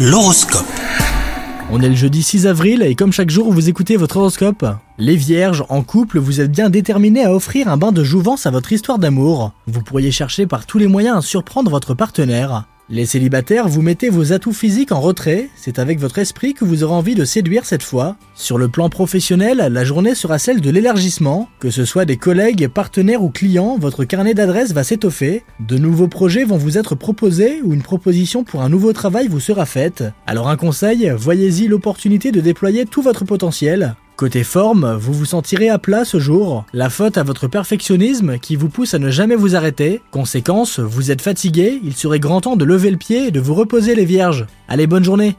L'horoscope. On est le jeudi 6 avril et comme chaque jour vous écoutez votre horoscope, les vierges en couple vous êtes bien déterminés à offrir un bain de jouvence à votre histoire d'amour. Vous pourriez chercher par tous les moyens à surprendre votre partenaire. Les célibataires, vous mettez vos atouts physiques en retrait, c'est avec votre esprit que vous aurez envie de séduire cette fois. Sur le plan professionnel, la journée sera celle de l'élargissement, que ce soit des collègues, partenaires ou clients, votre carnet d'adresses va s'étoffer, de nouveaux projets vont vous être proposés ou une proposition pour un nouveau travail vous sera faite. Alors un conseil, voyez-y l'opportunité de déployer tout votre potentiel. Côté forme, vous vous sentirez à plat ce jour. La faute à votre perfectionnisme qui vous pousse à ne jamais vous arrêter. Conséquence, vous êtes fatigué, il serait grand temps de lever le pied et de vous reposer les vierges. Allez, bonne journée